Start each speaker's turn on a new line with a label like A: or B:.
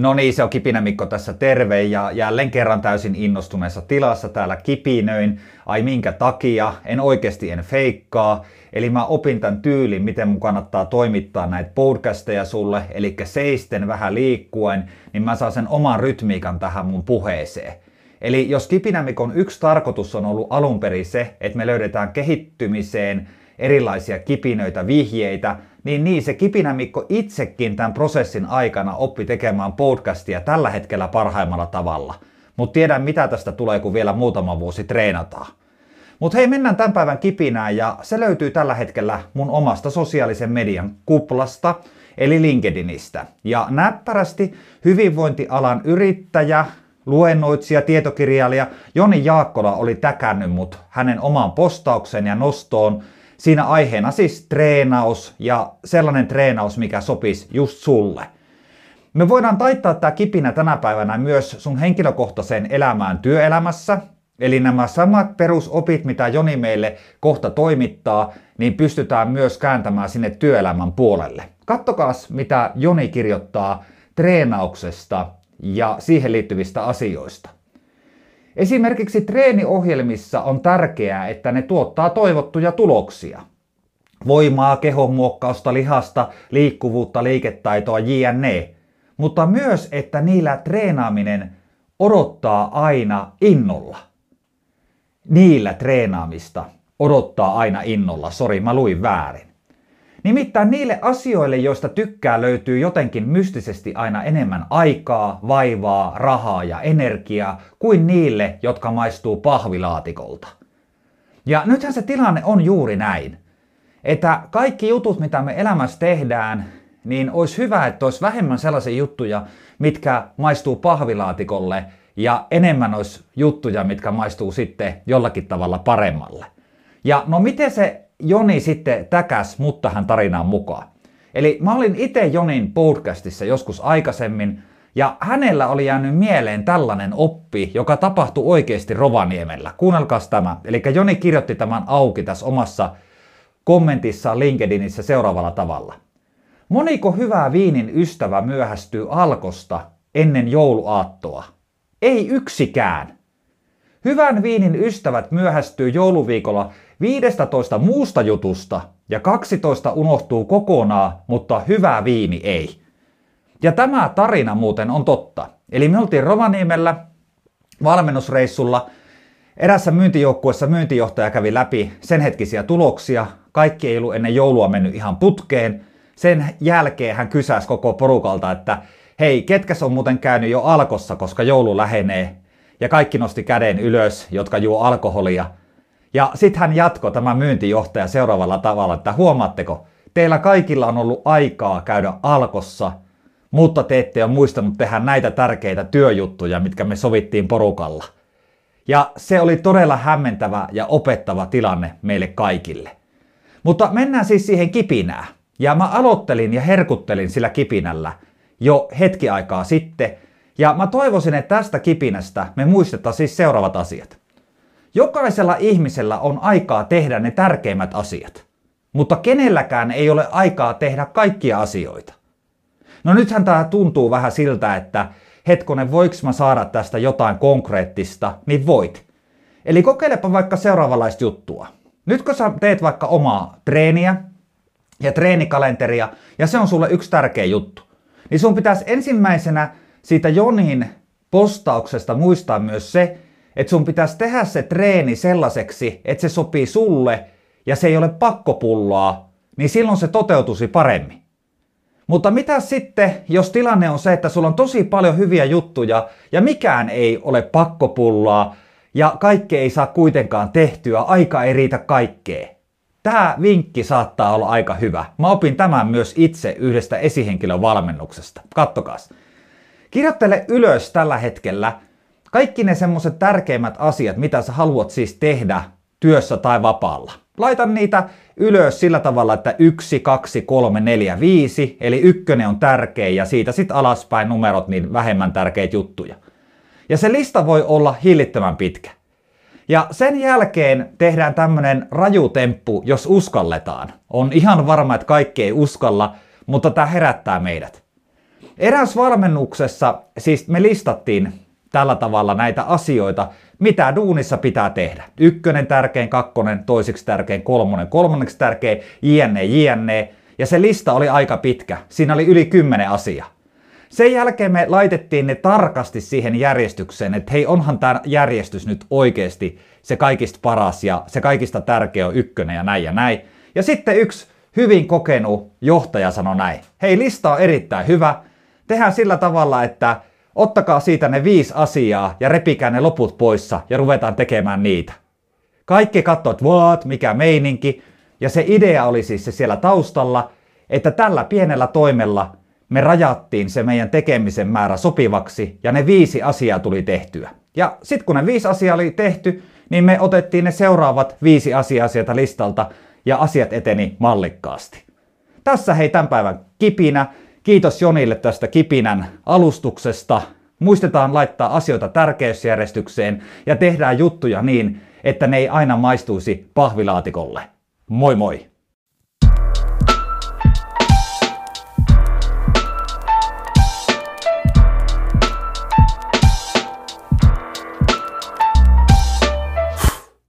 A: No niin, se on Kipinä Mikko tässä terve ja jälleen kerran täysin innostuneessa tilassa täällä kipinöin. Ai minkä takia? En oikeasti en feikkaa. Eli mä opin tämän tyylin, miten mun kannattaa toimittaa näitä podcasteja sulle, eli seisten vähän liikkuen, niin mä saan sen oman rytmiikan tähän mun puheeseen. Eli jos Kipinämikon yksi tarkoitus on ollut alun perin se, että me löydetään kehittymiseen erilaisia kipinöitä, vihjeitä, niin niin se Kipinä Mikko itsekin tämän prosessin aikana oppi tekemään podcastia tällä hetkellä parhaimmalla tavalla. Mutta tiedän mitä tästä tulee, kun vielä muutama vuosi treenataan. Mutta hei, mennään tämän päivän kipinään ja se löytyy tällä hetkellä mun omasta sosiaalisen median kuplasta, eli LinkedInistä. Ja näppärästi hyvinvointialan yrittäjä, luennoitsija, tietokirjailija Joni Jaakkola oli täkännyt mut hänen omaan postaukseen ja nostoon Siinä aiheena siis treenaus ja sellainen treenaus, mikä sopisi just sulle. Me voidaan taittaa tämä kipinä tänä päivänä myös sun henkilökohtaiseen elämään työelämässä, Eli nämä samat perusopit, mitä Joni meille kohta toimittaa, niin pystytään myös kääntämään sinne työelämän puolelle. Kattokaas, mitä Joni kirjoittaa treenauksesta ja siihen liittyvistä asioista. Esimerkiksi treeniohjelmissa on tärkeää, että ne tuottaa toivottuja tuloksia. Voimaa, kehonmuokkausta, lihasta, liikkuvuutta, liiketaitoa, jne. Mutta myös, että niillä treenaaminen odottaa aina innolla. Niillä treenaamista odottaa aina innolla. Sori, mä luin väärin. Nimittäin niille asioille, joista tykkää, löytyy jotenkin mystisesti aina enemmän aikaa, vaivaa, rahaa ja energiaa kuin niille, jotka maistuu pahvilaatikolta. Ja nythän se tilanne on juuri näin. Että kaikki jutut, mitä me elämässä tehdään, niin olisi hyvä, että olisi vähemmän sellaisia juttuja, mitkä maistuu pahvilaatikolle ja enemmän olisi juttuja, mitkä maistuu sitten jollakin tavalla paremmalle. Ja no miten se Joni sitten täkäs mut tähän tarinaan mukaan. Eli mä olin itse Jonin podcastissa joskus aikaisemmin, ja hänellä oli jäänyt mieleen tällainen oppi, joka tapahtui oikeasti Rovaniemellä. Kuunnelkaas tämä. Eli Joni kirjoitti tämän auki tässä omassa kommentissa LinkedInissä seuraavalla tavalla. Moniko hyvää viinin ystävä myöhästyy alkosta ennen jouluaattoa? Ei yksikään. Hyvän viinin ystävät myöhästyy jouluviikolla 15 muusta jutusta ja 12 unohtuu kokonaan, mutta hyvä viini ei. Ja tämä tarina muuten on totta. Eli me oltiin Rovaniemellä valmennusreissulla. Erässä myyntijoukkuessa myyntijohtaja kävi läpi sen hetkisiä tuloksia. Kaikki ei ollut ennen joulua mennyt ihan putkeen. Sen jälkeen hän kysäsi koko porukalta, että hei, ketkä on muuten käynyt jo alkossa, koska joulu lähenee. Ja kaikki nosti käden ylös, jotka juo alkoholia – ja sitten hän jatkoi tämä myyntijohtaja seuraavalla tavalla, että huomaatteko, teillä kaikilla on ollut aikaa käydä alkossa, mutta te ette ole muistanut tehdä näitä tärkeitä työjuttuja, mitkä me sovittiin porukalla. Ja se oli todella hämmentävä ja opettava tilanne meille kaikille. Mutta mennään siis siihen kipinään. Ja mä aloittelin ja herkuttelin sillä kipinällä jo hetki aikaa sitten. Ja mä toivoisin, että tästä kipinästä me muistetaan siis seuraavat asiat. Jokaisella ihmisellä on aikaa tehdä ne tärkeimmät asiat, mutta kenelläkään ei ole aikaa tehdä kaikkia asioita. No nythän tämä tuntuu vähän siltä, että hetkonen, voiko mä saada tästä jotain konkreettista, niin voit. Eli kokeilepa vaikka seuraavanlaista juttua. Nyt kun sä teet vaikka omaa treeniä ja treenikalenteria, ja se on sulle yksi tärkeä juttu, niin sun pitäisi ensimmäisenä siitä Jonin postauksesta muistaa myös se, että sun pitäisi tehdä se treeni sellaiseksi, että se sopii sulle ja se ei ole pakkopulloa, niin silloin se toteutuisi paremmin. Mutta mitä sitten, jos tilanne on se, että sulla on tosi paljon hyviä juttuja ja mikään ei ole pakkopulloa ja kaikki ei saa kuitenkaan tehtyä, aika ei riitä kaikkeen. Tämä vinkki saattaa olla aika hyvä. Mä opin tämän myös itse yhdestä esihenkilön valmennuksesta. Kattokaas. Kirjoittele ylös tällä hetkellä kaikki ne semmoset tärkeimmät asiat, mitä sä haluat siis tehdä työssä tai vapaalla. Laita niitä ylös sillä tavalla, että 1, 2, 3, 4, 5, eli ykkönen on tärkeä ja siitä sitten alaspäin numerot niin vähemmän tärkeitä juttuja. Ja se lista voi olla hillittömän pitkä. Ja sen jälkeen tehdään tämmönen rajutemppu, jos uskalletaan. On ihan varma, että kaikki ei uskalla, mutta tämä herättää meidät. Eräs valmennuksessa, siis me listattiin tällä tavalla näitä asioita, mitä duunissa pitää tehdä. Ykkönen tärkein, kakkonen, toiseksi tärkein, kolmonen, kolmanneksi tärkein, jne, jne. Ja se lista oli aika pitkä. Siinä oli yli kymmenen asiaa. Sen jälkeen me laitettiin ne tarkasti siihen järjestykseen, että hei, onhan tämä järjestys nyt oikeasti se kaikista paras ja se kaikista tärkeä on ykkönen ja näin ja näin. Ja sitten yksi hyvin kokenut johtaja sanoi näin. Hei, lista on erittäin hyvä. Tehdään sillä tavalla, että ottakaa siitä ne viisi asiaa ja repikää ne loput poissa ja ruvetaan tekemään niitä. Kaikki katsoivat, what, mikä meininki. Ja se idea oli siis se siellä taustalla, että tällä pienellä toimella me rajattiin se meidän tekemisen määrä sopivaksi ja ne viisi asiaa tuli tehtyä. Ja sitten kun ne viisi asiaa oli tehty, niin me otettiin ne seuraavat viisi asiaa sieltä listalta ja asiat eteni mallikkaasti. Tässä hei tämän päivän kipinä. Kiitos Jonille tästä kipinän alustuksesta. Muistetaan laittaa asioita tärkeysjärjestykseen ja tehdään juttuja niin, että ne ei aina maistuisi pahvilaatikolle. Moi moi!